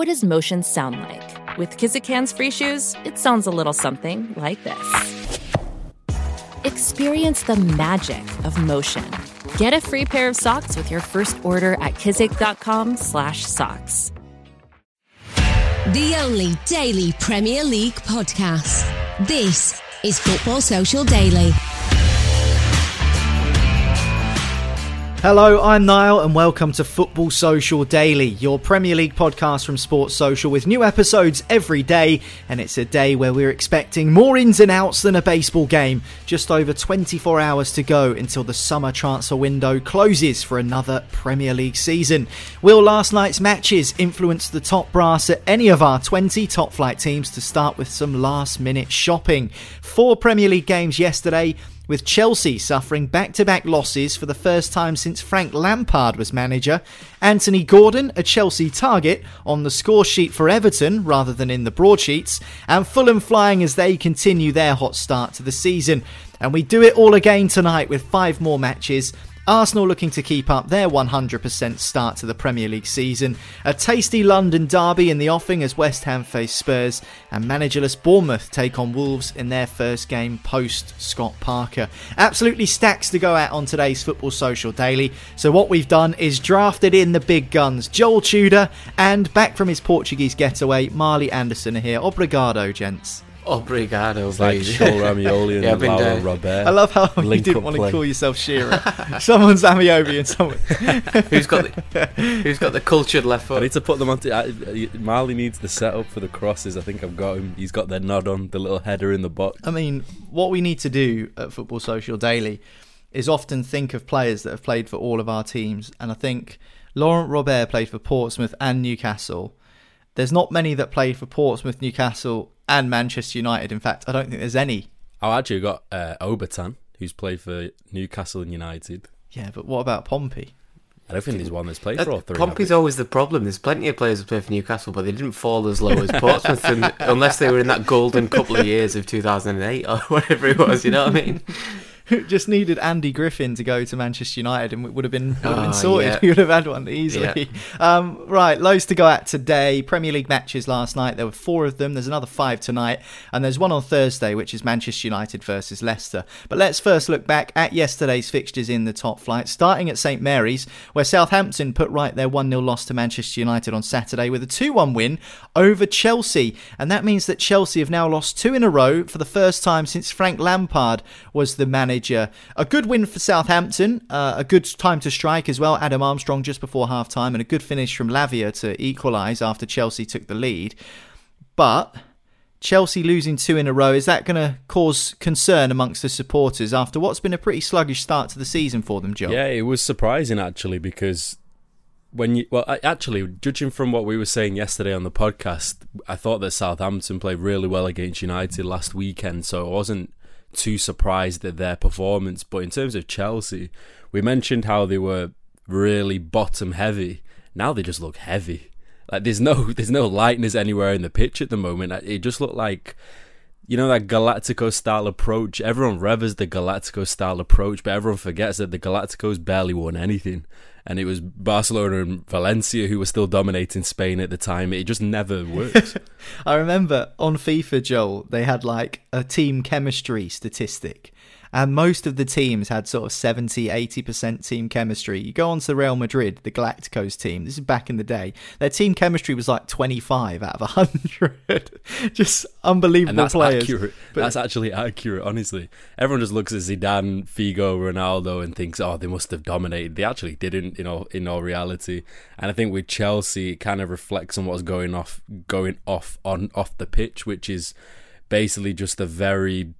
What does motion sound like? With Kizik hands free shoes, it sounds a little something like this. Experience the magic of motion. Get a free pair of socks with your first order at kizik.com/socks. The only daily Premier League podcast. This is Football Social Daily. Hello, I'm Niall, and welcome to Football Social Daily, your Premier League podcast from Sports Social, with new episodes every day. And it's a day where we're expecting more ins and outs than a baseball game. Just over 24 hours to go until the summer transfer window closes for another Premier League season. Will last night's matches influence the top brass at any of our 20 top flight teams to start with some last minute shopping? Four Premier League games yesterday with Chelsea suffering back to back losses for the first time since Frank Lampard was manager. Anthony Gordon, a Chelsea target, on the score sheet for Everton rather than in the broadsheets, and Fulham flying as they continue their hot start to the season. And we do it all again tonight with five more matches. Arsenal looking to keep up their 100% start to the Premier League season. A tasty London derby in the offing as West Ham face Spurs, and managerless Bournemouth take on Wolves in their first game post Scott Parker. Absolutely stacks to go at on today's Football Social Daily. So, what we've done is drafted in the big guns Joel Tudor and back from his Portuguese getaway, Marley Anderson are here. Obrigado, gents. Obrigado, It's like baby. Joel Ramioli and Yeah, I've Laura there. Robert. I love how you didn't up want to play. call yourself Shearer. Someone's Ameobi and someone. who's got the, who's got the cultured left foot? I need to put them on. I, I- Marley needs the setup for the crosses. I think I've got him. He's got their nod on the little header in the box. I mean, what we need to do at Football Social Daily is often think of players that have played for all of our teams. And I think Laurent Robert played for Portsmouth and Newcastle. There's not many that played for Portsmouth, Newcastle, and Manchester United. In fact, I don't think there's any. I actually got uh, Obertan, who's played for Newcastle and United. Yeah, but what about Pompey? I don't think there's one that's played for all three. Pompey's always the problem. There's plenty of players who play for Newcastle, but they didn't fall as low as Portsmouth, and, unless they were in that golden couple of years of 2008 or whatever it was. You know what I mean? Just needed Andy Griffin to go to Manchester United, and it would have been, would have been Oh, sorted. yeah. We would have had one easily. Um, right, loads to go at today. Premier League matches last night. There were four of them. There's another five tonight, and there's one on Thursday, which is Manchester United versus Leicester. But let's first look back at yesterday's fixtures in the top flight, starting at St Mary's, where Southampton put right their 1 0 loss to Manchester United on Saturday with a 2 1 win over Chelsea. And that means that Chelsea have now lost two in a row for the first time since Frank Lampard was the manager. A good win for Southampton, uh, a good time to strike as well. Adam Armstrong just before half time, and a good finish from Lavia to equalise after Chelsea took the lead. But Chelsea losing two in a row, is that going to cause concern amongst the supporters after what's been a pretty sluggish start to the season for them, Joe? Yeah, it was surprising actually because when you well, actually, judging from what we were saying yesterday on the podcast, I thought that Southampton played really well against United last weekend, so I wasn't too surprised at their performance. But in terms of Chelsea, we mentioned how they were really bottom heavy. Now they just look heavy. Like there's no there's no lightness anywhere in the pitch at the moment. It just looked like you know that Galactico style approach. Everyone revers the Galactico style approach, but everyone forgets that the Galacticos barely won anything, and it was Barcelona and Valencia who were still dominating Spain at the time. It just never worked. I remember on FIFA, Joel, they had like a team chemistry statistic. And most of the teams had sort of 70, 80% team chemistry. You go on to Real Madrid, the Galacticos team, this is back in the day, their team chemistry was like 25 out of 100. Just unbelievable and that's players. accurate. But- that's actually accurate, honestly. Everyone just looks at Zidane, Figo, Ronaldo, and thinks, "Oh, they must have dominated." They actually didn't, you know, in all reality. And I think with Chelsea, it kind of reflects on what's going off, going off on off the pitch, which is basically just a very,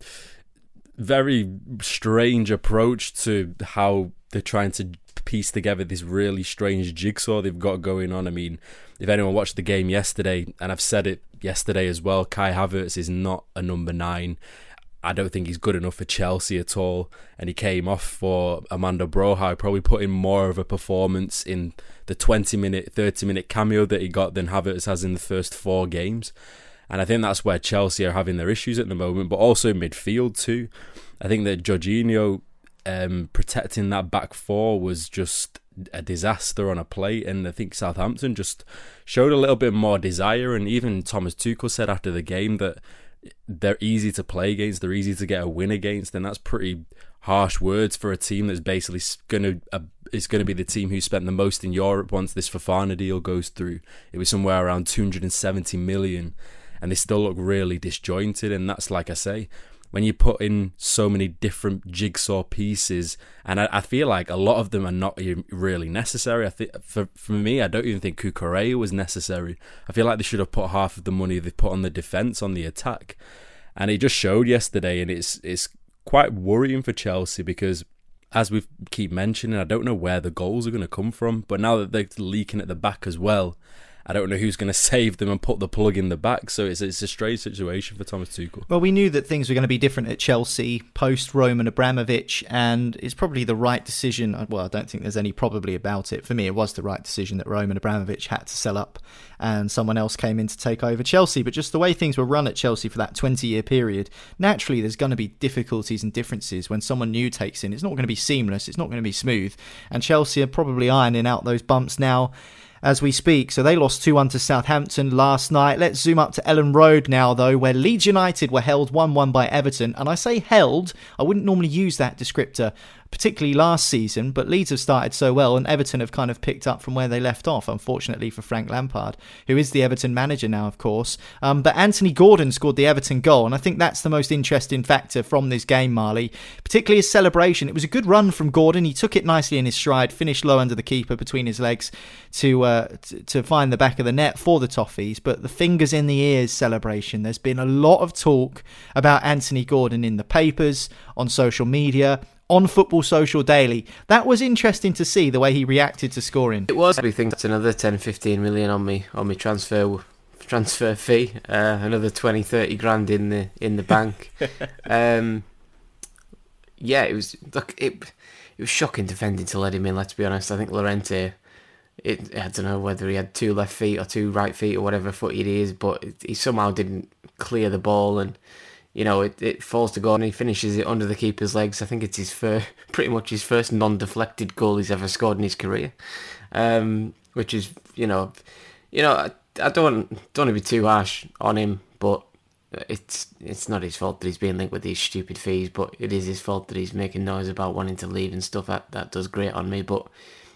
very strange approach to how they're trying to piece together this really strange jigsaw they've got going on. I mean, if anyone watched the game yesterday, and I've said it yesterday as well, Kai Havertz is not a number nine. I don't think he's good enough for Chelsea at all. And he came off for Armando Broja, probably put in more of a performance in the 20 minute, 30 minute cameo that he got than Havertz has in the first four games. And I think that's where Chelsea are having their issues at the moment, but also midfield too. I think that Jorginho um, protecting that back four was just a disaster on a plate, and I think Southampton just showed a little bit more desire. And even Thomas Tuchel said after the game that they're easy to play against, they're easy to get a win against, and that's pretty harsh words for a team that's basically going to uh, is going to be the team who spent the most in Europe once this Fofana deal goes through. It was somewhere around 270 million, and they still look really disjointed. And that's like I say, when you put in so many different jigsaw pieces, and I, I feel like a lot of them are not really necessary. I think for for me, I don't even think Cucurella was necessary. I feel like they should have put half of the money they put on the defense on the attack, and it just showed yesterday, and it's it's quite worrying for Chelsea because. As we keep mentioning, I don't know where the goals are going to come from, but now that they're leaking at the back as well, I don't know who's going to save them and put the plug in the back. So it's, it's a strange situation for Thomas Tuchel. Well, we knew that things were going to be different at Chelsea post Roman Abramovich, and it's probably the right decision. Uh, well, I don't think there's any probably about it. For me, it was the right decision that Roman Abramovich had to sell up and someone else came in to take over Chelsea. But just the way things were run at Chelsea for that 20 year period, naturally there's going to be difficulties and differences when someone new takes in. It's not going to be seamless, it's not going to be smooth. And Chelsea are probably ironing out those bumps now as we speak. So they lost 2 1 to Southampton last night. Let's zoom up to Elland Road now, though, where Leeds United were held 1 1 by Everton. And I say held, I wouldn't normally use that descriptor particularly last season, but Leeds have started so well, and Everton have kind of picked up from where they left off, unfortunately for Frank Lampard, who is the Everton manager now, of course. Um, but Anthony Gordon scored the Everton goal, and I think that's the most interesting factor from this game, Marley, particularly his celebration. It was a good run from Gordon. He took it nicely in his stride, finished low under the keeper between his legs to, uh, to find the back of the net for the Toffees. But the fingers in the ears celebration, there's been a lot of talk about Anthony Gordon in the papers, on social media, on Football Social Daily. That was interesting to see the way he reacted to scoring. It was. I think that's another 10, 15 million on me on my transfer transfer fee. Uh, another 20, 30 grand in the in the bank. um, yeah, it was. Look, it it was shocking defending to let him in. Let's be honest. I think Llorente. It, I don't know whether he had two left feet or two right feet or whatever foot he is, but he somehow didn't clear the ball and you know, it, it falls to goal and He finishes it under the keeper's legs. I think it's his first, pretty much his first non-deflected goal he's ever scored in his career, um, which is, you know, you know, I, I don't don't want to be too harsh on him, but it's it's not his fault that he's being linked with these stupid fees, but it is his fault that he's making noise about wanting to leave and stuff. That that does great on me, but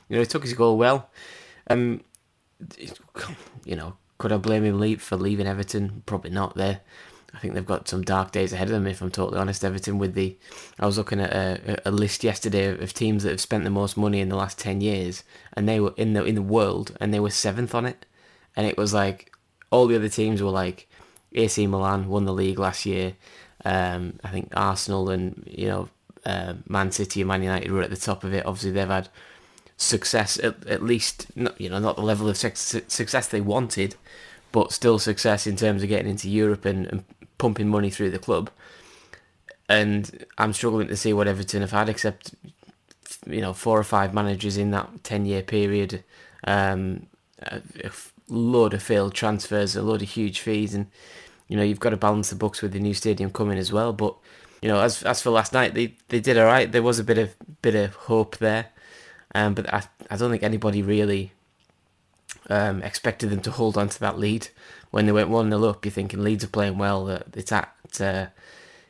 you know, he took his goal well. Um, you know, could I blame him for leaving Everton? Probably not. There I think they've got some dark days ahead of them. If I'm totally honest, Everton with the, I was looking at a, a list yesterday of teams that have spent the most money in the last ten years, and they were in the in the world, and they were seventh on it, and it was like all the other teams were like, AC Milan won the league last year. Um, I think Arsenal and you know uh, Man City and Man United were at the top of it. Obviously, they've had success at, at least, not, you know, not the level of success they wanted, but still success in terms of getting into Europe and, and pumping money through the club. And I'm struggling to see what Everton have had, except you know four or five managers in that ten year period, um, a, load of failed transfers, a load of huge fees, and you know you've got to balance the books with the new stadium coming as well. But you know, as as for last night, they they did all right. There was a bit of bit of hope there, um, but I I don't think anybody really um, expected them to hold on to that lead when they went one 0 up, you're thinking Leeds are playing well. it's at uh,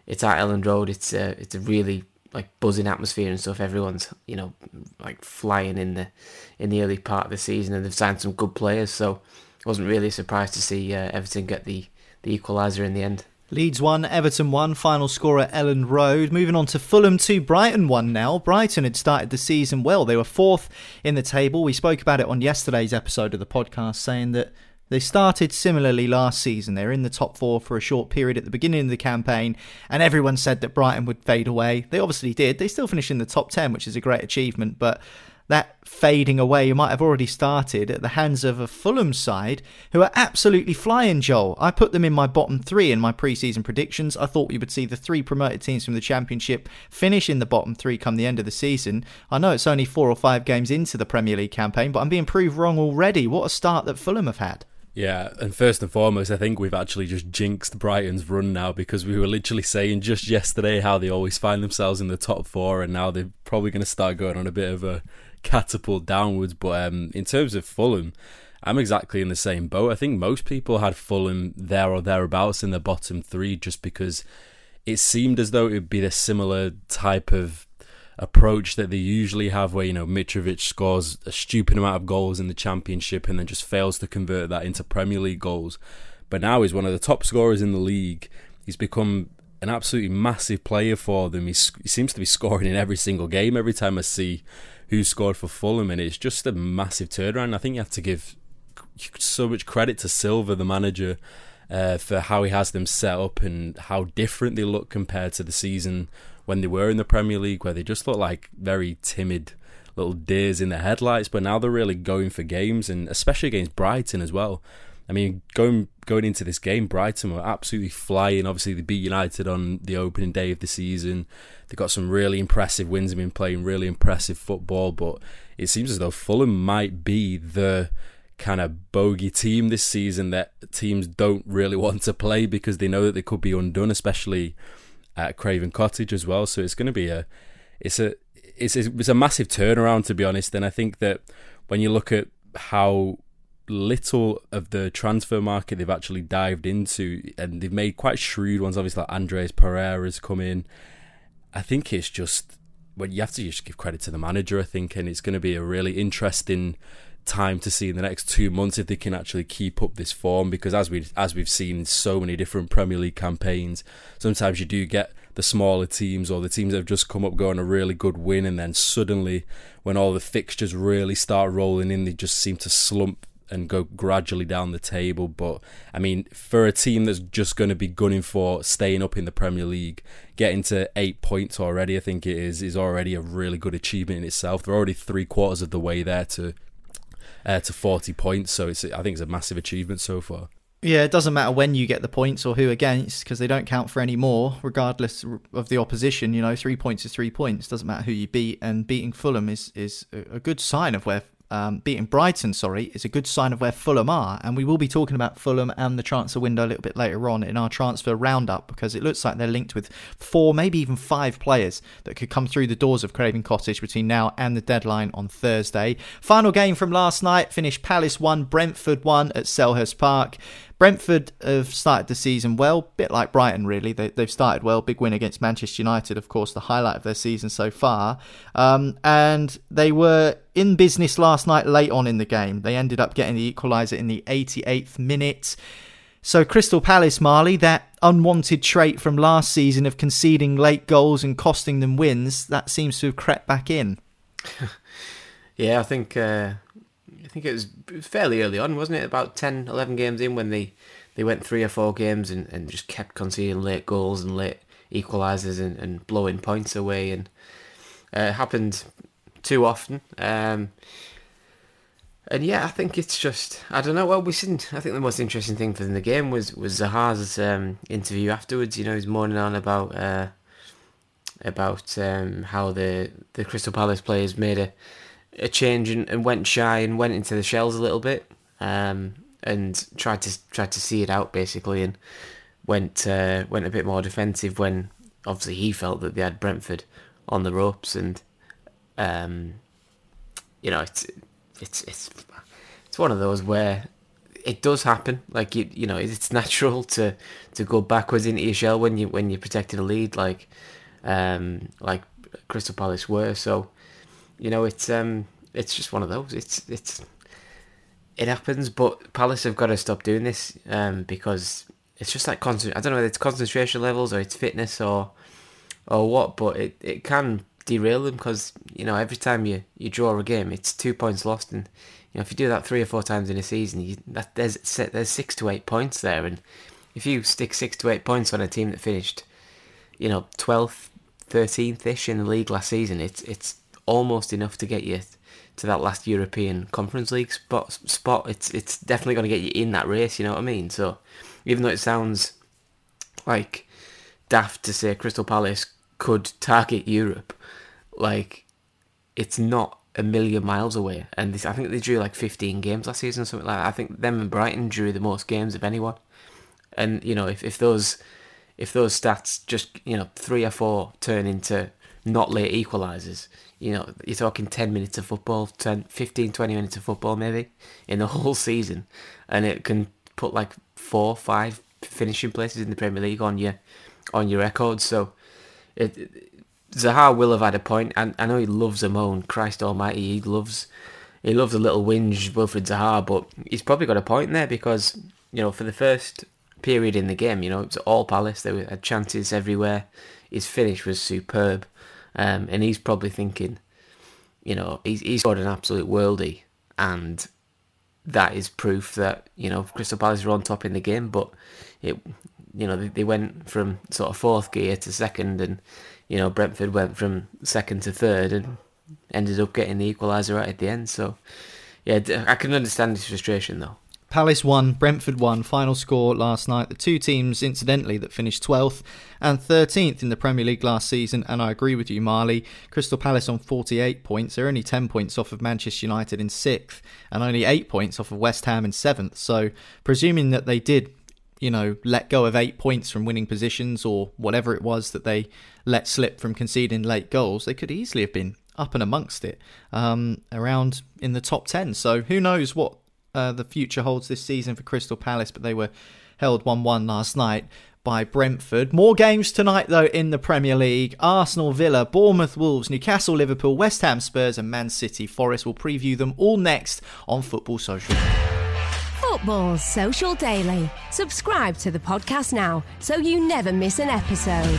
it's at Elland Road. It's a it's a really like buzzing atmosphere and stuff. Everyone's you know like flying in the in the early part of the season, and they've signed some good players. So wasn't really surprised to see uh, Everton get the the equaliser in the end. Leeds 1, Everton 1, final score at Elland Road. Moving on to Fulham 2, Brighton 1 now. Brighton had started the season well. They were fourth in the table. We spoke about it on yesterday's episode of the podcast, saying that they started similarly last season. They were in the top four for a short period at the beginning of the campaign, and everyone said that Brighton would fade away. They obviously did. They still finished in the top 10, which is a great achievement, but that fading away you might have already started at the hands of a Fulham side who are absolutely flying, Joel. I put them in my bottom three in my preseason predictions. I thought we would see the three promoted teams from the Championship finish in the bottom three come the end of the season. I know it's only four or five games into the Premier League campaign, but I'm being proved wrong already. What a start that Fulham have had. Yeah, and first and foremost, I think we've actually just jinxed Brighton's run now because we were literally saying just yesterday how they always find themselves in the top four, and now they're probably going to start going on a bit of a catapult downwards. But um, in terms of Fulham, I'm exactly in the same boat. I think most people had Fulham there or thereabouts in the bottom three just because it seemed as though it would be a similar type of approach that they usually have, where you know Mitrovic scores a stupid amount of goals in the Championship and then just fails to convert that into Premier League goals. But now he's one of the top scorers in the league. He's become an absolutely massive player for them. He seems to be scoring in every single game. Every time I see who scored for Fulham, and it's just a massive turnaround. I think you have to give so much credit to Silva, the manager, uh, for how he has them set up and how different they look compared to the season when they were in the Premier League, where they just looked like very timid little deers in the headlights. But now they're really going for games, and especially against Brighton as well. I mean, going going into this game, Brighton were absolutely flying. Obviously, they beat United on the opening day of the season. They got some really impressive wins. They've been playing really impressive football, but it seems as though Fulham might be the kind of bogey team this season that teams don't really want to play because they know that they could be undone, especially at Craven Cottage as well. So it's going to be a it's a it's it's a massive turnaround to be honest. And I think that when you look at how little of the transfer market they've actually dived into, and they've made quite shrewd ones. Obviously, like Andreas Pereira's come in. I think it's just well, you have to just give credit to the manager. I think, and it's going to be a really interesting time to see in the next two months if they can actually keep up this form because as we as we've seen so many different Premier League campaigns, sometimes you do get the smaller teams or the teams that have just come up going a really good win and then suddenly when all the fixtures really start rolling in they just seem to slump and go gradually down the table. But I mean, for a team that's just going to be gunning for staying up in the Premier League, getting to eight points already, I think it is is already a really good achievement in itself. They're already three quarters of the way there to uh, to 40 points. So it's I think it's a massive achievement so far. Yeah, it doesn't matter when you get the points or who against because they don't count for any more, regardless of the opposition. You know, three points is three points. Doesn't matter who you beat, and beating Fulham is is a good sign of where um, beating Brighton, sorry, is a good sign of where Fulham are. And we will be talking about Fulham and the transfer window a little bit later on in our transfer roundup because it looks like they're linked with four, maybe even five players that could come through the doors of Craven Cottage between now and the deadline on Thursday. Final game from last night finished Palace 1, Brentford 1 at Selhurst Park. Brentford have started the season well, bit like Brighton, really. They, have started well. Big win against Manchester United, of course, the highlight of their season so far. Um, and they were in business last night late on in the game. They ended up getting the equaliser in the 88th minute. So, Crystal Palace, Marley, that unwanted trait from last season of conceding late goals and costing them wins, that seems to have crept back in. yeah, I think uh, think it was fairly early on, wasn't it? About 10, 11 games in when they, they went three or four games and, and just kept conceding late goals and late equalisers and, and blowing points away. And uh, it happened too often. Um, and yeah, I think it's just I don't know. Well, we seen. I think the most interesting thing for the game was was Zaha's um, interview afterwards. You know, he's moaning on about uh, about um, how the the Crystal Palace players made a a change and, and, went shy and went into the shells a little bit um, and tried to tried to see it out basically and went uh, went a bit more defensive when obviously he felt that they had Brentford on the ropes and um, you know it's it's it's it's one of those where it does happen. Like you you know it's natural to to go backwards into your shell when you when you're protecting a lead like um, like Crystal Palace were. So you know, it's um, it's just one of those. It's it's it happens, but Palace have got to stop doing this um, because it's just like concent- I don't know whether it's concentration levels or it's fitness or or what, but it, it can derail them because you know every time you, you draw a game, it's two points lost, and you know if you do that three or four times in a season, you, that there's there's six to eight points there, and if you stick six to eight points on a team that finished, you know twelfth, thirteenth ish in the league last season, it's it's almost enough to get you to that last European Conference League spot, spot it's it's definitely going to get you in that race. You know what I mean? So even though it sounds like daft to say Crystal Palace could target Europe, like it's not a million miles away. And this, I think they drew like 15 games last season, or something like that. I think them and Brighton drew the most games of anyone. And you know, if, if those if those stats just you know three or four turn into not late equalisers, you know, you're talking 10 minutes of football, 10, 15, 20 minutes of football maybe in the whole season, and it can put like four, five finishing places in the Premier League on your on your record. So it, Zaha will have had a point, and I know he loves a moan. Christ Almighty, he loves he loves a little whinge, Wilfried Zaha, but he's probably got a point there because you know for the first period in the game, you know it was all Palace. There were uh, chances everywhere. His finish was superb, um, and he's probably thinking, you know, he's he's got an absolute worldie, and that is proof that you know Crystal Palace are on top in the game. But it, you know, they, they went from sort of fourth gear to second, and you know Brentford went from second to third, and ended up getting the equaliser right at the end. So yeah, I can understand his frustration though. Palace won, Brentford won. Final score last night. The two teams, incidentally, that finished 12th and 13th in the Premier League last season. And I agree with you, Marley. Crystal Palace on 48 points. They're only 10 points off of Manchester United in 6th and only 8 points off of West Ham in 7th. So, presuming that they did, you know, let go of 8 points from winning positions or whatever it was that they let slip from conceding late goals, they could easily have been up and amongst it um, around in the top 10. So, who knows what uh, the future holds this season for Crystal Palace, but they were held 1 1 last night by Brentford. More games tonight, though, in the Premier League Arsenal, Villa, Bournemouth, Wolves, Newcastle, Liverpool, West Ham, Spurs, and Man City. Forest will preview them all next on Football Social. Football Social Daily. Subscribe to the podcast now so you never miss an episode.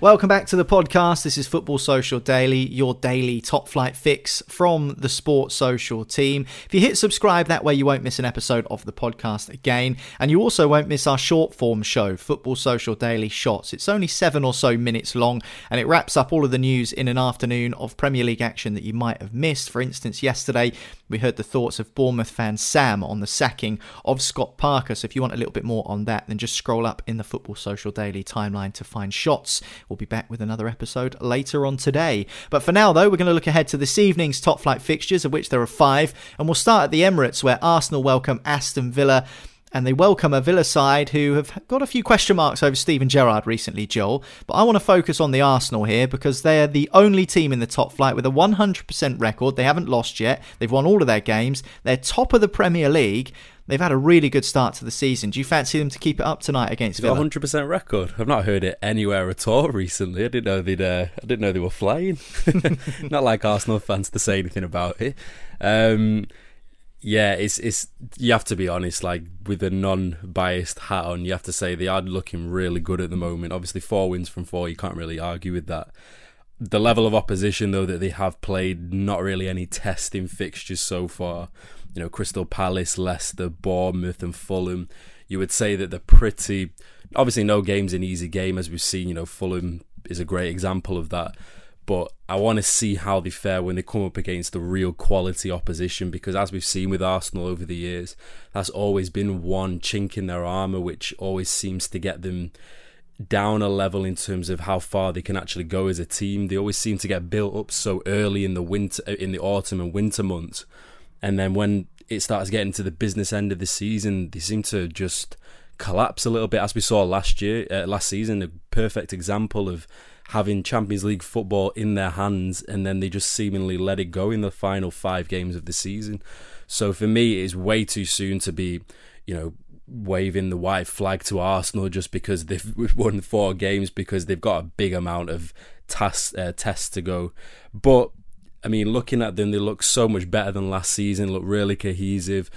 Welcome back to the podcast. This is Football Social Daily, your daily top flight fix from the Sports Social team. If you hit subscribe, that way you won't miss an episode of the podcast again. And you also won't miss our short form show, Football Social Daily Shots. It's only seven or so minutes long and it wraps up all of the news in an afternoon of Premier League action that you might have missed. For instance, yesterday we heard the thoughts of Bournemouth fan Sam on the sacking of Scott Parker. So if you want a little bit more on that, then just scroll up in the Football Social Daily timeline to find shots. Be back with another episode later on today. But for now, though, we're going to look ahead to this evening's top flight fixtures, of which there are five. And we'll start at the Emirates, where Arsenal welcome Aston Villa and they welcome a Villa side who have got a few question marks over Steven Gerrard recently, Joel. But I want to focus on the Arsenal here because they're the only team in the top flight with a 100% record. They haven't lost yet. They've won all of their games. They're top of the Premier League. They've had a really good start to the season. Do you fancy them to keep it up tonight against Villa? 100% record. I've not heard it anywhere at all recently. I didn't know they'd. Uh, I didn't know they were flying. not like Arsenal fans to say anything about it. Um, yeah, it's it's you have to be honest. Like with a non-biased hat on, you have to say they are looking really good at the moment. Obviously, four wins from four, you can't really argue with that. The level of opposition though that they have played, not really any testing fixtures so far you know, Crystal Palace, Leicester, Bournemouth, and Fulham, you would say that they're pretty. Obviously, no game's an easy game, as we've seen. You know, Fulham is a great example of that. But I want to see how they fare when they come up against the real quality opposition because, as we've seen with Arsenal over the years, that's always been one chink in their armour, which always seems to get them down a level in terms of how far they can actually go as a team. They always seem to get built up so early in the winter, in the autumn and winter months and then when it starts getting to the business end of the season, they seem to just collapse a little bit, as we saw last year, uh, last season. A perfect example of having Champions League football in their hands, and then they just seemingly let it go in the final five games of the season. So for me, it is way too soon to be, you know, waving the white flag to Arsenal just because they've won four games because they've got a big amount of tasks uh, tests to go. But I mean, looking at them, they look so much better than last season. Look really cohesive,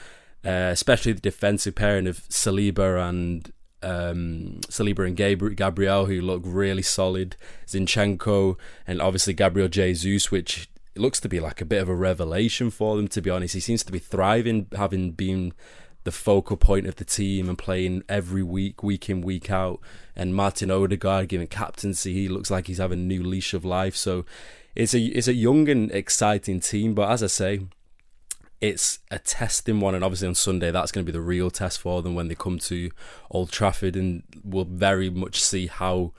uh, especially the defensive pairing of Saliba and um, Saliba and Gabriel, who look really solid. Zinchenko and obviously Gabriel Jesus, which looks to be like a bit of a revelation for them. To be honest, he seems to be thriving, having been the focal point of the team and playing every week, week in, week out. And Martin Odegaard giving captaincy, he looks like he's having a new leash of life. So it's a it's a young and exciting team. But as I say, it's a testing one, and obviously on Sunday that's going to be the real test for them when they come to Old Trafford, and we'll very much see how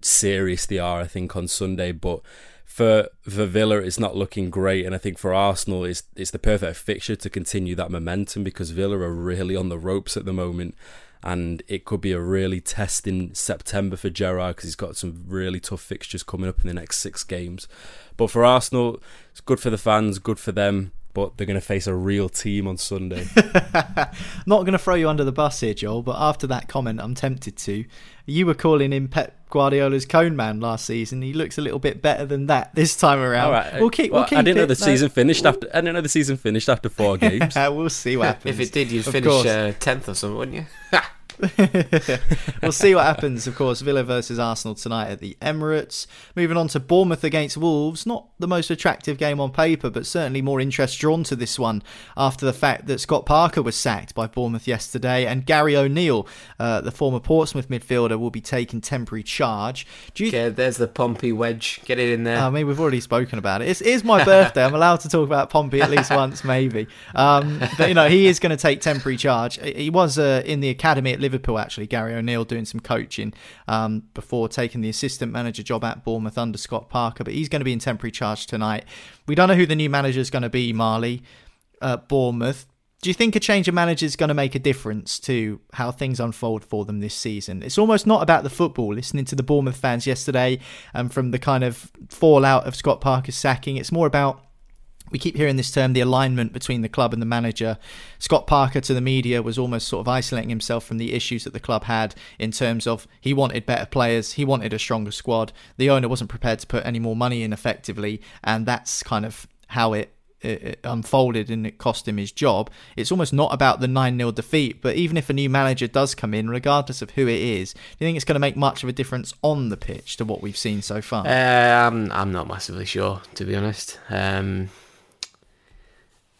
serious they are. I think on Sunday, but for for Villa, it's not looking great, and I think for Arsenal, it's it's the perfect fixture to continue that momentum because Villa are really on the ropes at the moment, and it could be a really testing September for Gerrard because he's got some really tough fixtures coming up in the next six games. But for Arsenal, it's good for the fans, good for them but they're going to face a real team on Sunday. Not going to throw you under the bus here, Joel, but after that comment, I'm tempted to. You were calling him Pep Guardiola's cone man last season. He looks a little bit better than that this time around. All right. We'll keep. Well, we'll keep I didn't it. know the season finished after. I didn't know the season finished after four games. we'll see what happens. if it did, you'd finish uh, tenth or something, wouldn't you? we'll see what happens, of course. Villa versus Arsenal tonight at the Emirates. Moving on to Bournemouth against Wolves. Not the most attractive game on paper, but certainly more interest drawn to this one after the fact that Scott Parker was sacked by Bournemouth yesterday and Gary O'Neill, uh, the former Portsmouth midfielder, will be taking temporary charge. Do you... Yeah, there's the Pompey wedge. Get it in there. I mean, we've already spoken about it. It's, it's my birthday. I'm allowed to talk about Pompey at least once, maybe. Um, but, you know, he is going to take temporary charge. He was uh, in the academy at Liverpool, actually, Gary O'Neill, doing some coaching um, before taking the assistant manager job at Bournemouth under Scott Parker. But he's going to be in temporary charge tonight. We don't know who the new manager is going to be, Marley, at Bournemouth. Do you think a change of manager is going to make a difference to how things unfold for them this season? It's almost not about the football. Listening to the Bournemouth fans yesterday and from the kind of fallout of Scott Parker's sacking, it's more about we keep hearing this term, the alignment between the club and the manager. Scott Parker to the media was almost sort of isolating himself from the issues that the club had in terms of he wanted better players, he wanted a stronger squad. The owner wasn't prepared to put any more money in effectively, and that's kind of how it it unfolded and it cost him his job. It's almost not about the 9 0 defeat, but even if a new manager does come in, regardless of who it is, do you think it's going to make much of a difference on the pitch to what we've seen so far? Uh, I'm, I'm not massively sure, to be honest. Um,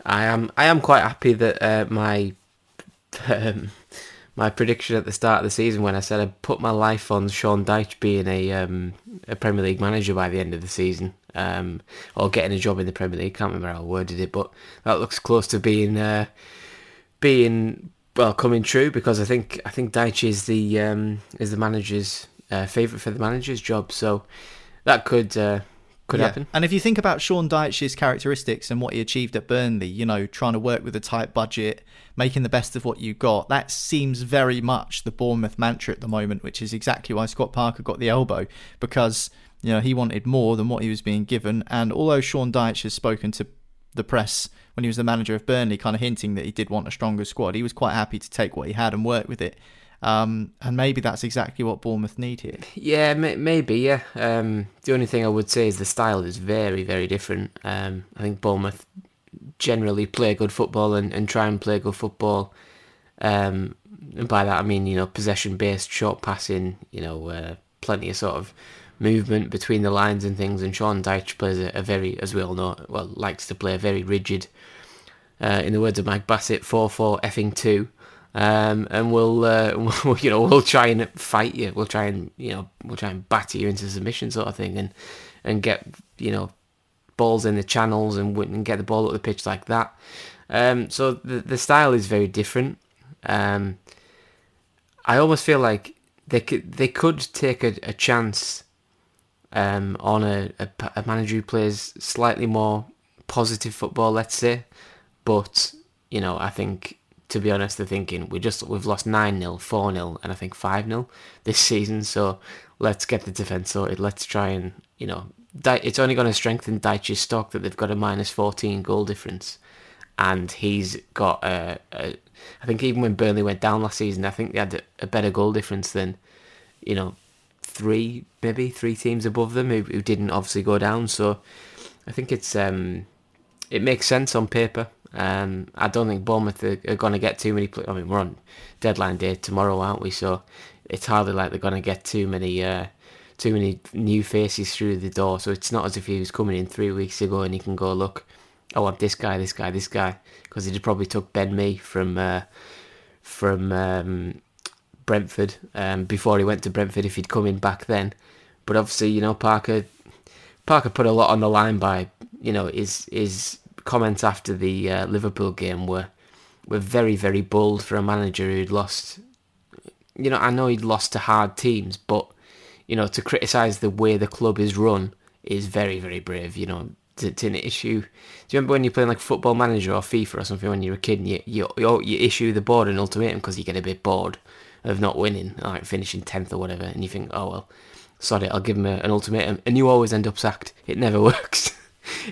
I am I am quite happy that uh, my um, my prediction at the start of the season when I said I'd put my life on Sean Dyche being a um, a Premier League manager by the end of the season um, or getting a job in the Premier League. Can't remember how I worded it, but that looks close to being uh, being well coming true because I think I think Dyche is the um, is the manager's uh, favourite for the manager's job. So that could uh, could yeah. happen. And if you think about Sean Dyche's characteristics and what he achieved at Burnley, you know, trying to work with a tight budget, making the best of what you got, that seems very much the Bournemouth mantra at the moment, which is exactly why Scott Parker got the elbow because you know he wanted more than what he was being given. And although Sean Dyche has spoken to the press when he was the manager of Burnley, kind of hinting that he did want a stronger squad, he was quite happy to take what he had and work with it. Um, and maybe that's exactly what Bournemouth need here. Yeah, maybe. Yeah. Um, the only thing I would say is the style is very, very different. Um, I think Bournemouth generally play good football and, and try and play good football. Um, and by that I mean you know possession based, short passing. You know, uh, plenty of sort of movement between the lines and things. And Sean Dyche plays a, a very, as we all know, well likes to play a very rigid. Uh, in the words of Mike Bassett, four four effing two um, and we'll, uh, we'll, you know, we'll try and fight you. We'll try and, you know, we'll try and batter you into submission, sort of thing, and and get, you know, balls in the channels and, and get the ball up the pitch like that. Um, so the the style is very different. Um, I almost feel like they could they could take a, a chance um, on a, a, a manager who plays slightly more positive football, let's say. But you know, I think to be honest, they're thinking we just we've lost nine 0 four 0 and I think five 0 this season. So let's get the defense sorted. Let's try and you know it's only going to strengthen Dyche's stock that they've got a minus fourteen goal difference, and he's got a, a. I think even when Burnley went down last season, I think they had a better goal difference than you know three maybe three teams above them who, who didn't obviously go down. So I think it's um it makes sense on paper. Um, I don't think Bournemouth are, are going to get too many. I mean, we're on deadline day tomorrow, aren't we? So it's hardly like they're going to get too many, uh, too many new faces through the door. So it's not as if he was coming in three weeks ago and he can go look. I want this guy, this guy, this guy, because he'd probably took Ben Me from uh, from um, Brentford um, before he went to Brentford if he'd come in back then. But obviously, you know, Parker Parker put a lot on the line by you know his his comments after the uh, Liverpool game were were very very bold for a manager who'd lost. You know, I know he'd lost to hard teams, but you know to criticise the way the club is run is very very brave. You know, to, to issue. Do you remember when you're playing like Football Manager or FIFA or something when you're a kid and you you, you issue the board an ultimatum because you get a bit bored of not winning, like finishing tenth or whatever, and you think, oh well, sorry, I'll give him a, an ultimatum, and you always end up sacked. It never works.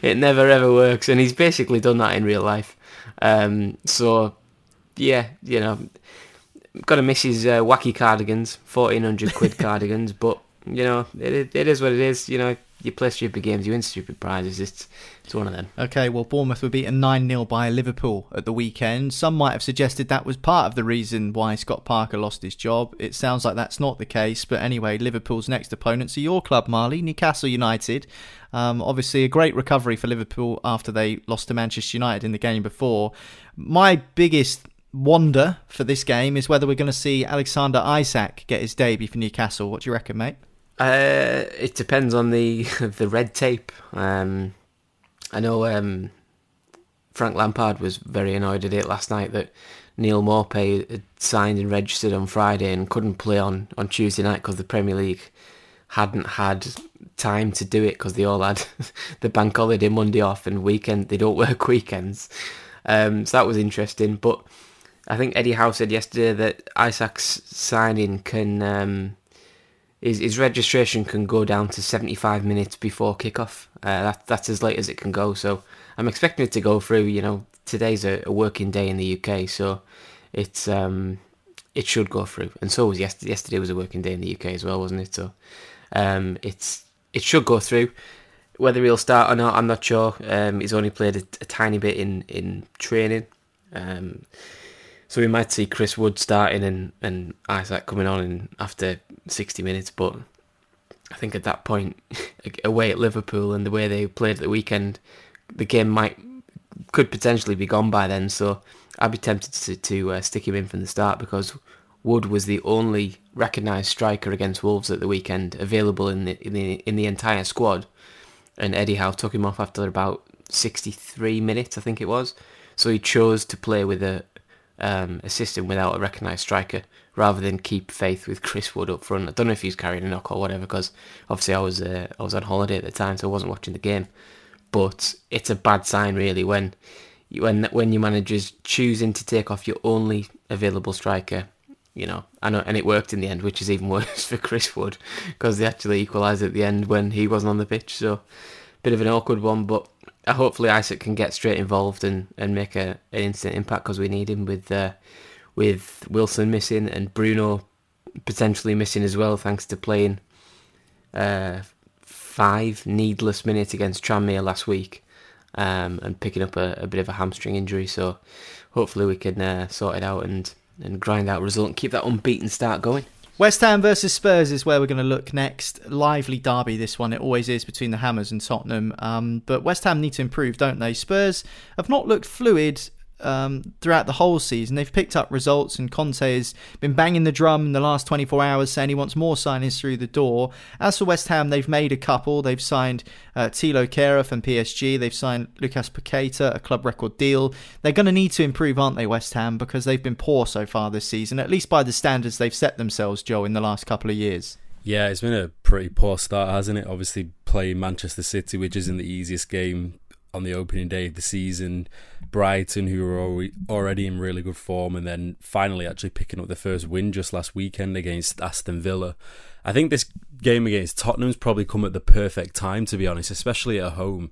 It never ever works, and he's basically done that in real life. Um, so, yeah, you know, got to miss his uh, wacky cardigans, fourteen hundred quid cardigans, but you know, it, it is what it is. You know, you play stupid games, you win stupid prizes. It's it's one of them. Okay, well, Bournemouth were beaten 9 0 by Liverpool at the weekend. Some might have suggested that was part of the reason why Scott Parker lost his job. It sounds like that's not the case, but anyway, Liverpool's next opponents are your club, Marley, Newcastle United. Um, obviously, a great recovery for Liverpool after they lost to Manchester United in the game before. My biggest wonder for this game is whether we're going to see Alexander Isak get his debut for Newcastle. What do you reckon, mate? Uh, it depends on the the red tape. Um, I know um, Frank Lampard was very annoyed at it last night that Neal Maupay had signed and registered on Friday and couldn't play on, on Tuesday night because the Premier League hadn't had time to do it because they all had the bank holiday Monday off and weekend they don't work weekends. Um, so that was interesting. But I think Eddie Howe said yesterday that Isak's signing can um, his, his registration can go down to 75 minutes before kickoff. Uh, that, that's as late as it can go. So I'm expecting it to go through. You know, today's a, a working day in the UK, so it's um, it should go through. And so was yesterday. Yesterday was a working day in the UK as well, wasn't it? So um, it's it should go through. Whether he'll start or not, I'm not sure. Um, he's only played a, a tiny bit in in training. Um, so we might see Chris Wood starting and, and Isak coming on in after 60 minutes. But I think at that point, away at Liverpool and the way they played at the weekend, the game might could potentially be gone by then. So I'd be tempted to, to uh, stick him in from the start because Wood was the only recognised striker against Wolves at the weekend available in the in the in the entire squad, and Eddie Howe took him off after about 63 minutes, I think it was. So he chose to play with a, um, a system without a recognised striker rather than keep faith with Chris Wood up front. I don't know if he's carrying a knock or whatever because obviously I was uh, I was on holiday at the time, so I wasn't watching the game. But it's a bad sign really when when when your manager's choosing to take off your only available striker. You know, I know, and it worked in the end, which is even worse for Chris Wood because they actually equalised at the end when he wasn't on the pitch. So, bit of an awkward one, but hopefully Isak can get straight involved and, and make a, an instant impact because we need him with uh, with Wilson missing and Bruno potentially missing as well thanks to playing uh, five needless minutes against Tranmere last week um, and picking up a, a, bit of a hamstring injury. So hopefully we can uh, sort it out and, and grind out a result and keep that unbeaten start going. West Ham versus Spurs is where we're going to look next. Lively derby, this one. It always is between the Hammers and Tottenham. Um, but West Ham need to improve, don't they? Spurs have not looked fluid um, throughout the whole season. They've picked up results, and Conte has been banging the drum in the last 24 hours, saying he wants more signings through the door. As for West Ham, they've made a couple. They've signed uh, Thilo Kehrer from PSG. They've signed Lucas Paqueta, a club record deal. They're going to need to improve, aren't they, West Ham? Because they've been poor so far this season, at least by the standards they've set themselves, Joe, in the last couple of years. Yeah, it's been a pretty poor start, hasn't it? Obviously, playing Manchester City, which isn't the easiest game on the opening day of the season. Brighton, who were already in really good form, and then finally actually picking up the first win just last weekend against Aston Villa. I think this game against Tottenham's probably come at the perfect time, to be honest, especially at home,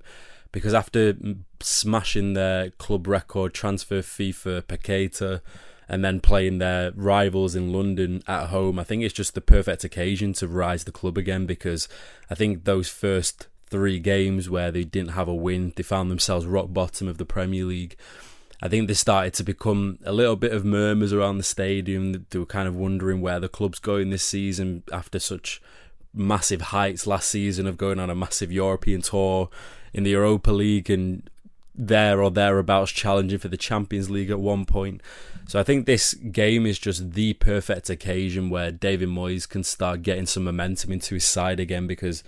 because after smashing their club record transfer fee for Paqueta and then playing their rivals in London at home, I think it's just the perfect occasion to rise the club again because I think those first three games where they didn't have a win. They found themselves rock bottom of the Premier League. I think they started to become a little bit of murmurs around the stadium. They were kind of wondering where the club's going this season after such massive heights last season of going on a massive European tour in the Europa League and there or thereabouts challenging for the Champions League at one point. So I think this game is just the perfect occasion where David Moyes can start getting some momentum into his side again because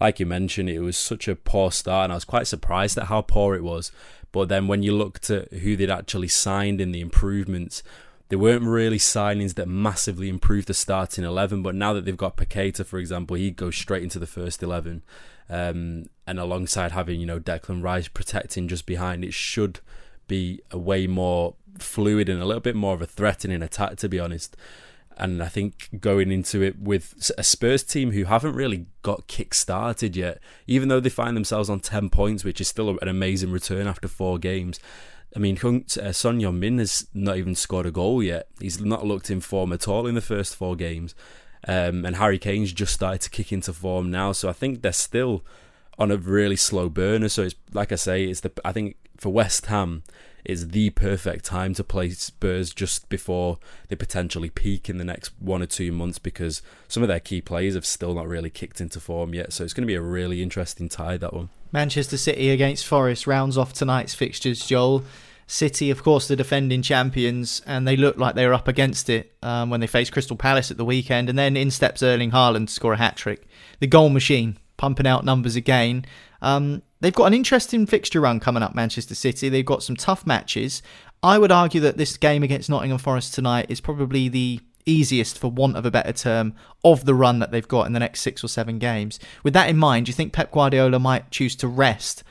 like you mentioned, it was such a poor start, and I was quite surprised at how poor it was. But then when you looked at who they'd actually signed in the improvements, they weren't really signings that massively improved the starting 11. But now that they've got Paqueta, for example, he goes straight into the first 11. Um, and alongside having, you know, Declan Rice protecting just behind, it should be a way more fluid and a little bit more of a threatening attack, to be honest. And I think going into it with a Spurs team who haven't really got kick started yet, even though they find themselves on 10 points, which is still an amazing return after four games. I mean, uh, Son Heung-min has not even scored a goal yet. He's not looked in form at all in the first four games. Um, and Harry Kane's just started to kick into form now. So I think they're still on a really slow burner. So it's like I say, it's the I think for West Ham, is the perfect time to play Spurs just before they potentially peak in the next one or two months because some of their key players have still not really kicked into form yet. So it's going to be a really interesting tie, that one. Manchester City against Forest rounds off tonight's fixtures, Joel. City, of course, the defending champions, and they look like they were up against it um, when they faced Crystal Palace at the weekend. And then in steps Erling Haaland to score a hat trick. The goal machine, pumping out numbers again. Um, they've got an interesting fixture run coming up, Manchester City. They've got some tough matches. I would argue that this game against Nottingham Forest tonight is probably the easiest, for want of a better term, of the run that they've got in the next six or seven games. With that in mind, do you think Pep Guardiola might choose to rest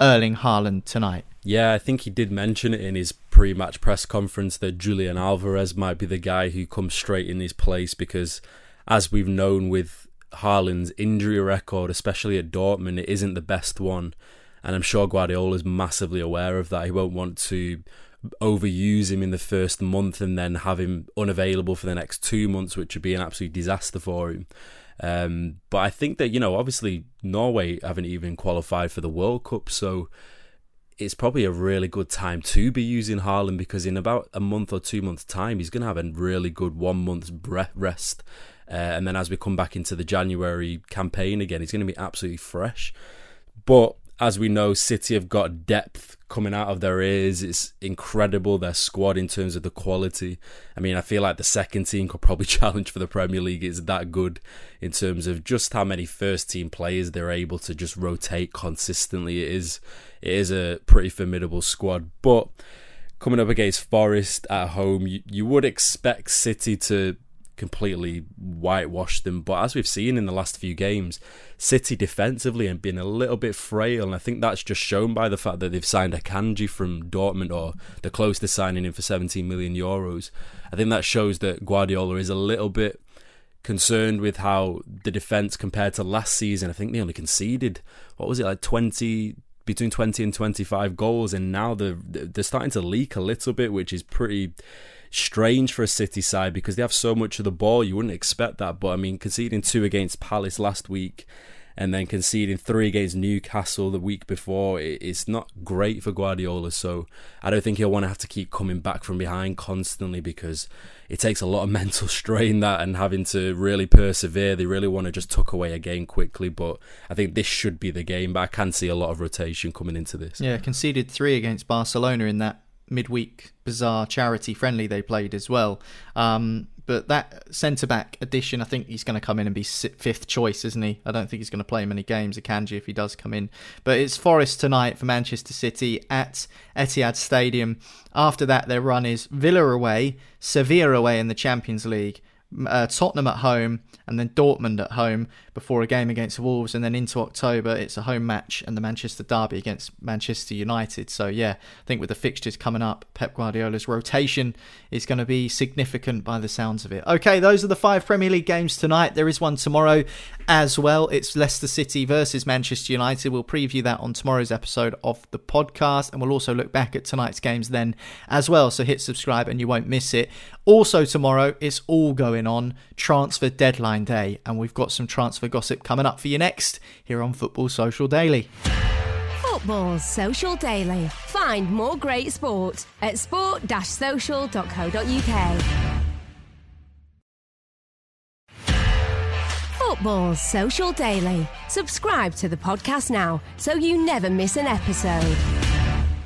Erling Haaland tonight? Yeah, I think he did mention it in his pre match press conference that Julian Alvarez might be the guy who comes straight in his place because, as we've known with Haaland's injury record, especially at Dortmund, it isn't the best one. And I'm sure Guardiola is massively aware of that. He won't want to overuse him in the first month and then have him unavailable for the next two months, which would be an absolute disaster for him. Um, but I think that, you know, obviously Norway haven't even qualified for the World Cup, so it's probably a really good time to be using Haaland because in about a month or two months' time, he's going to have a really good one month's rest uh, and then as we come back into the January campaign again, he's going to be absolutely fresh. But as we know, City have got depth coming out of their ears. It's incredible their squad in terms of the quality. I mean, I feel like the second team could probably challenge for the Premier League. It's that good in terms of just how many first team players they're able to just rotate consistently. It is it is a pretty formidable squad, but coming up against Forest at home, you, you would expect City to completely whitewashed them. But as we've seen in the last few games, City defensively have been a little bit frail, and I think that's just shown by the fact that they've signed Akanji from Dortmund, or the close to signing him for 17 million euros. I think that shows that Guardiola is a little bit concerned with how the defense compared to last season. I think they only conceded what was it like 20 between 20 and 25 goals and now they're they're starting to leak a little bit which is pretty strange for a City side because they have so much of the ball. You wouldn't expect that, but I mean, conceding two against Palace last week and then conceding three against Newcastle the week before, it's not great for Guardiola. So I don't think he'll want to have to keep coming back from behind constantly because it takes a lot of mental strain that and having to really persevere. They really want to just tuck away a game quickly, but I think this should be the game. But I can see a lot of rotation coming into this. Yeah, conceded three against Barcelona in that midweek bizarre charity friendly they played as well. Um, but that centre back addition, I think he's going to come in and be fifth choice, isn't he? I don't think he's going to play many games, Akanji, if he does come in. But it's Forest tonight for Manchester City at Etihad Stadium. After that, their run is Villa away, Sevilla away in the Champions League, uh, Tottenham at home, and then Dortmund at home before a game against Wolves, and then into October it's a home match and the Manchester derby against Manchester United. So yeah, I think with the fixtures coming up, Pep Guardiola's rotation is going to be significant by the sounds of it. Okay, those are the five Premier League games tonight. There is one tomorrow as well. It's Leicester City versus Manchester United. We'll preview that on tomorrow's episode of the podcast, and we'll also look back at tonight's games then as well. So hit subscribe and you won't miss it. Also tomorrow, it's all going on transfer deadline day, and we've got some transfer gossip coming up for you next here on Football Social Daily. Football Social Daily. Find more great sport at sport-social.co.uk. Football Social Daily. Subscribe to the podcast now so you never miss an episode.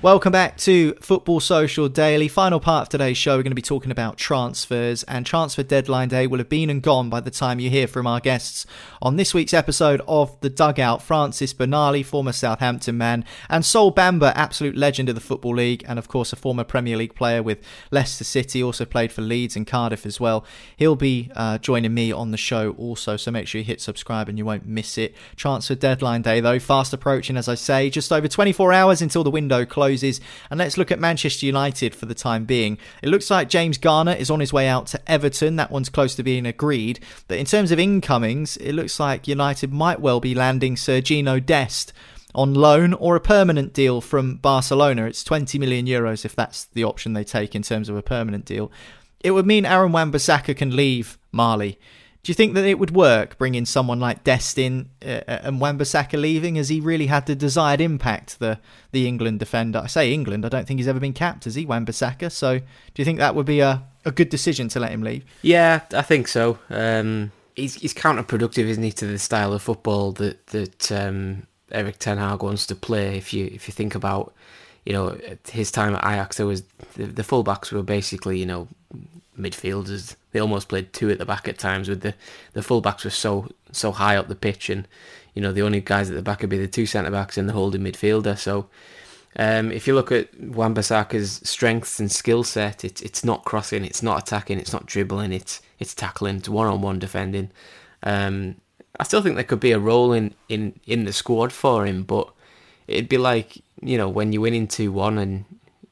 Welcome back to Football Social Daily. Final part of today's show, we're going to be talking about transfers, and transfer deadline day will have been and gone by the time you hear from our guests on this week's episode of The Dugout. Francis Benali, former Southampton man, and Sol Bamba, absolute legend of the Football League, and of course a former Premier League player with Leicester City, also played for Leeds and Cardiff as well. He'll be uh, joining me on the show also, so make sure you hit subscribe and you won't miss it. Transfer deadline day, though, fast approaching, as I say, just over 24 hours until the window closes closes. And let's look at Manchester United for the time being. It looks like James Garner is on his way out to Everton. That one's close to being agreed. But in terms of incomings, it looks like United might well be landing Sergino Dest on loan or a permanent deal from Barcelona. It's 20 million euros if that's the option they take in terms of a permanent deal. It would mean Aaron Wan-Bissaka can leave Marley. Do you think that it would work bringing someone like Dest in uh, uh and Wan-Bissaka leaving? Has he really had the desired impact, the the England defender? I say England, I don't think he's ever been capped, has he, Wan-Bissaka? So do you think that would be a, a good decision to let him leave? Yeah, I think so. Um, he's, he's counterproductive, isn't he, to the style of football that, that um, Erik Ten Hag wants to play. If you if you think about, you know, his time at Ajax, there was the, the fullbacks were basically, you know, midfielders. They almost played two at the back at times. With the the fullbacks were so so high up the pitch, and you know the only guys at the back would be the two centre backs and the holding midfielder. So. Um, if you look at Wan-Bissaka's strengths and skill set, it's it's not crossing, it's not attacking, it's not dribbling, it's it's tackling, it's one-on-one defending. Um, I still think there could be a role in, in, in the squad for him, but it'd be like you know when you're winning two one and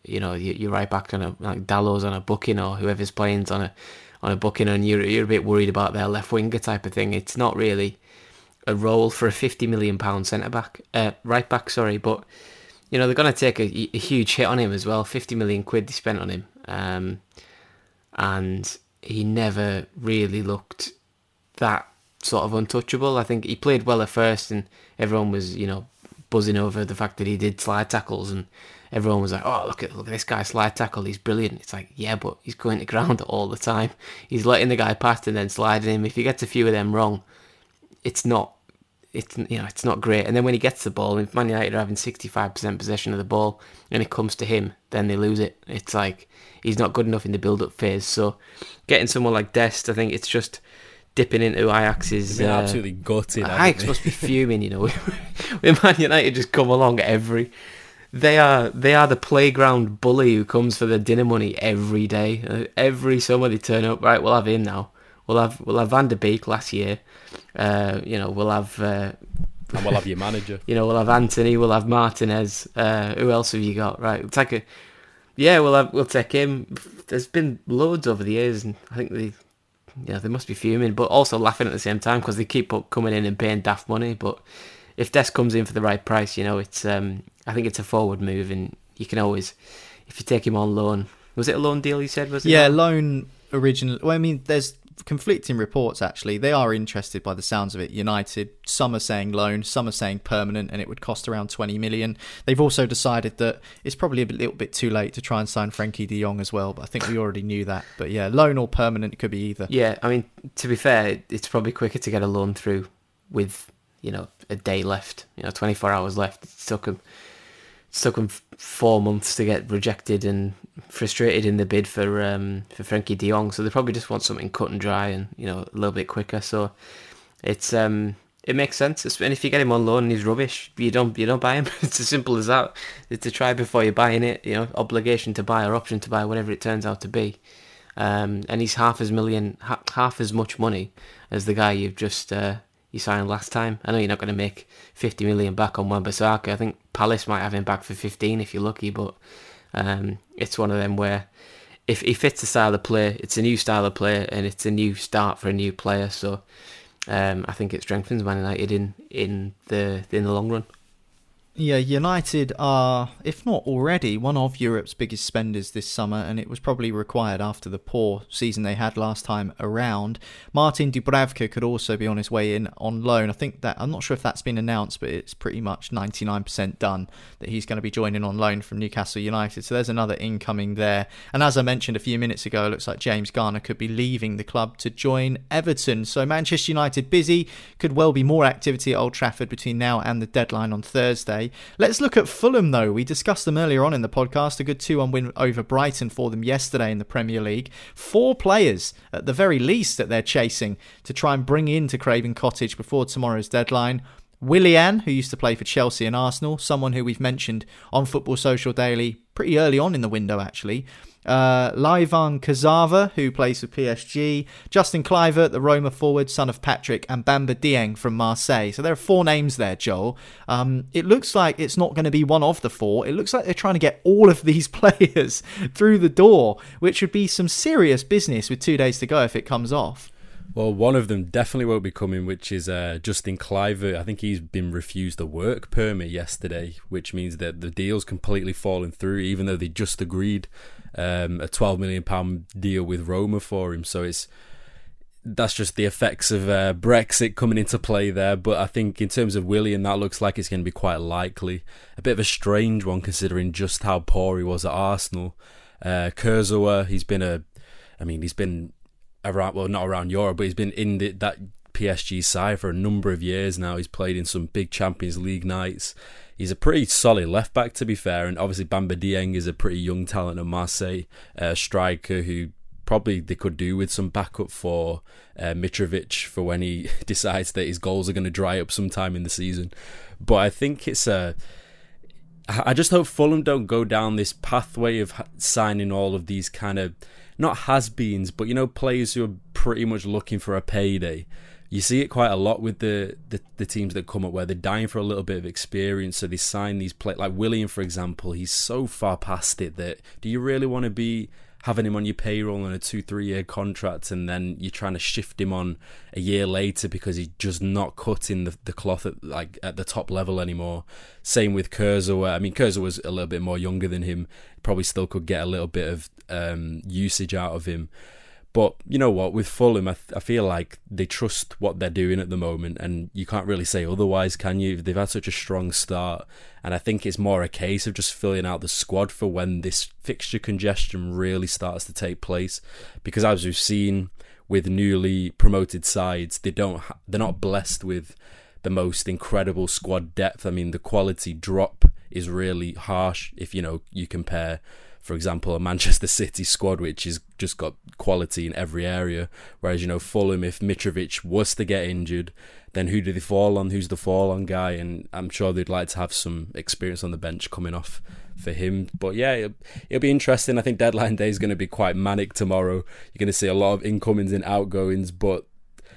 you know you, are right back on a like Dalot's on a booking or whoever's playing's on a on a booking and you're you're a bit worried about their left winger type of thing. It's not really a role for a fifty million pound centre back, uh, right back. Sorry, but you know they're going to take a, a, huge hit on him as well. Fifty million quid they spent on him, um, and he never really looked that sort of untouchable. I think he played well at first, and everyone was you know buzzing over the fact that he did slide tackles and everyone was like, "Oh, look at look at this guy slide tackle. He's brilliant." It's like, yeah, but he's going to ground all the time. He's letting the guy pass and then sliding him. If he gets a few of them wrong, it's not. It's you know it's not great. And then when he gets the ball, if Man United are having sixty five percent possession of the ball, and it comes to him, then they lose it. It's like he's not good enough in the build up phase. So getting someone like Dest, I think it's just dipping into Ajax's. Uh, absolutely gutted. Ajax must be fuming, you know. when Man United just come along every they are they are the playground bully who comes for the dinner money every day. Uh, every summer they turn up. Right, we'll have him now. We'll have we'll have Van der Beek last year. Uh, you know, we'll have. Uh, and we'll have your manager. you know, we'll have Antony. We'll have Martinez. Uh, who else have you got? Right, we'll take a. Yeah, we'll have we'll take him. There's been loads over the years, and I think they, yeah, they must be fuming, but also laughing at the same time because they keep coming in and paying daft money. But if Dest comes in for the right price, you know, it's um, I think it's a forward move, and you can always, if you take him on loan, was it a loan deal? You said was it? Yeah, loan originally. Well, I mean, there's conflicting reports actually. They are interested by the sounds of it. United, some are saying loan, some are saying permanent, and it would cost around 20 million. They've also decided that it's probably a little bit too late to try and sign Frenkie de Jong as well, but I think we already knew that. But yeah, loan or permanent, it could be either. Yeah, I mean, to be fair, it's probably quicker to get a loan through with, you know, a day left, you know, 24 hours left. It took them took him four months to get rejected and frustrated in the bid for um, for Frenkie De Jong. So they probably just want something cut and dry and you know a little bit quicker. So it's um it makes sense. And if you get him on loan and he's rubbish, you don't you don't buy him. it's as simple as that. It's to try before you're buying it. You know, obligation to buy or option to buy, whatever it turns out to be. Um, and he's half as million, half as much money as the guy you've just uh, you signed last time. I know you're not going to make 50 million back on Wan-Bissaka. I think Palace might have him back for 15 if you're lucky, but um, it's one of them where if he fits the style of play, it's a new style of play and it's a new start for a new player. So um, I think it strengthens Man United in in the in the long run. Yeah, United are, if not already, one of Europe's biggest spenders this summer, and it was probably required after the poor season they had last time around. Martin Dubravka could also be on his way in on loan. I think that I'm not sure if that's been announced, but it's pretty much 99% done that he's going to be joining on loan from Newcastle United. So there's another incoming there. And as I mentioned a few minutes ago, it looks like James Garner could be leaving the club to join Everton. So Manchester United busy, could well be more activity at Old Trafford between now and the deadline on Thursday. Let's look at Fulham, though. We discussed them earlier on in the podcast. A good 2 1 win over Brighton for them yesterday in the Premier League. Four players, at the very least, that they're chasing to try and bring into Craven Cottage before tomorrow's deadline. Willian, who used to play for Chelsea and Arsenal, someone who we've mentioned on Football Social Daily pretty early on in the window, actually. Uh, Layvin Kurzawa, who plays for PSG, Justin Kluivert, the Roma forward, son of Patrick, and Bamba Dieng from Marseille. So there are four names there, Joel. Um, it looks like it's not going to be one of the four. It looks like they're trying to get all of these players through the door, which would be some serious business with two days to go if it comes off. Well, one of them definitely won't be coming, which is uh, Justin Kluivert. I think he's been refused a work permit yesterday, which means that the deal's completely fallen through, even though they just agreed um, a twelve million pound deal with Roma for him. So it's that's just the effects of uh, Brexit coming into play there. But I think in terms of Willian, that looks like it's going to be quite likely. A bit of a strange one considering just how poor he was at Arsenal. Uh, Kurzawa, he's been a, I mean, he's been around well not around Europe, but he's been in the, that PSG side for a number of years now. He's played in some big Champions League nights. He's a pretty solid left back, to be fair, and obviously Bamba Dieng is a pretty young talent at Marseille uh, striker who probably they could do with some backup for uh, Mitrovic for when he decides that his goals are going to dry up sometime in the season. But I think it's a. I just hope Fulham don't go down this pathway of signing all of these kind of not has-beens, but you know players who are pretty much looking for a payday. You see it quite a lot with the, the, the teams that come up where they're dying for a little bit of experience, so they sign these players like Willian, for example. He's so far past it that do you really want to be having him on your payroll on a two three year contract and then you're trying to shift him on a year later because he's just not cutting the, the cloth at like at the top level anymore same with Kurzawa I mean Kurzawa was a little bit more younger than him probably still could get a little bit of um, usage out of him but you know what? With Fulham, I, th- I, feel like they trust what they're doing at the moment, and you can't really say otherwise, can you? They've had such a strong start, and I think it's more a case of just filling out the squad for when this fixture congestion really starts to take place. Because as we've seen with newly promoted sides, they don't ha- they're not blessed with the most incredible squad depth. I mean, the quality drop is really harsh if you know you compare for example, a Manchester City squad which has just got quality in every area. Whereas, you know, Fulham, if Mitrovic was to get injured, then who do they fall on? Who's the fall on guy? And I'm sure they'd like to have some experience on the bench coming off for him. But yeah, it'll, it'll be interesting. I think deadline day is going to be quite manic tomorrow. You're going to see a lot of incomings and outgoings, but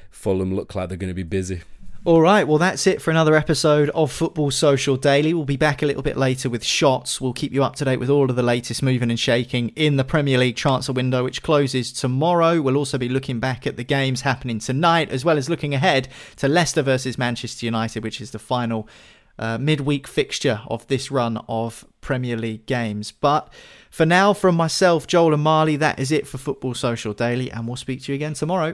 Fulham look like they're going to be busy. All right, well, that's it for another episode of Football Social Daily. We'll be back a little bit later with shots. We'll keep you up to date with all of the latest moving and shaking in the Premier League transfer window, which closes tomorrow. We'll also be looking back at the games happening tonight, as well as looking ahead to Leicester versus Manchester United, which is the final uh, midweek fixture of this run of Premier League games. But for now, from myself, Joel and Marley, that is it for Football Social Daily, and we'll speak to you again tomorrow.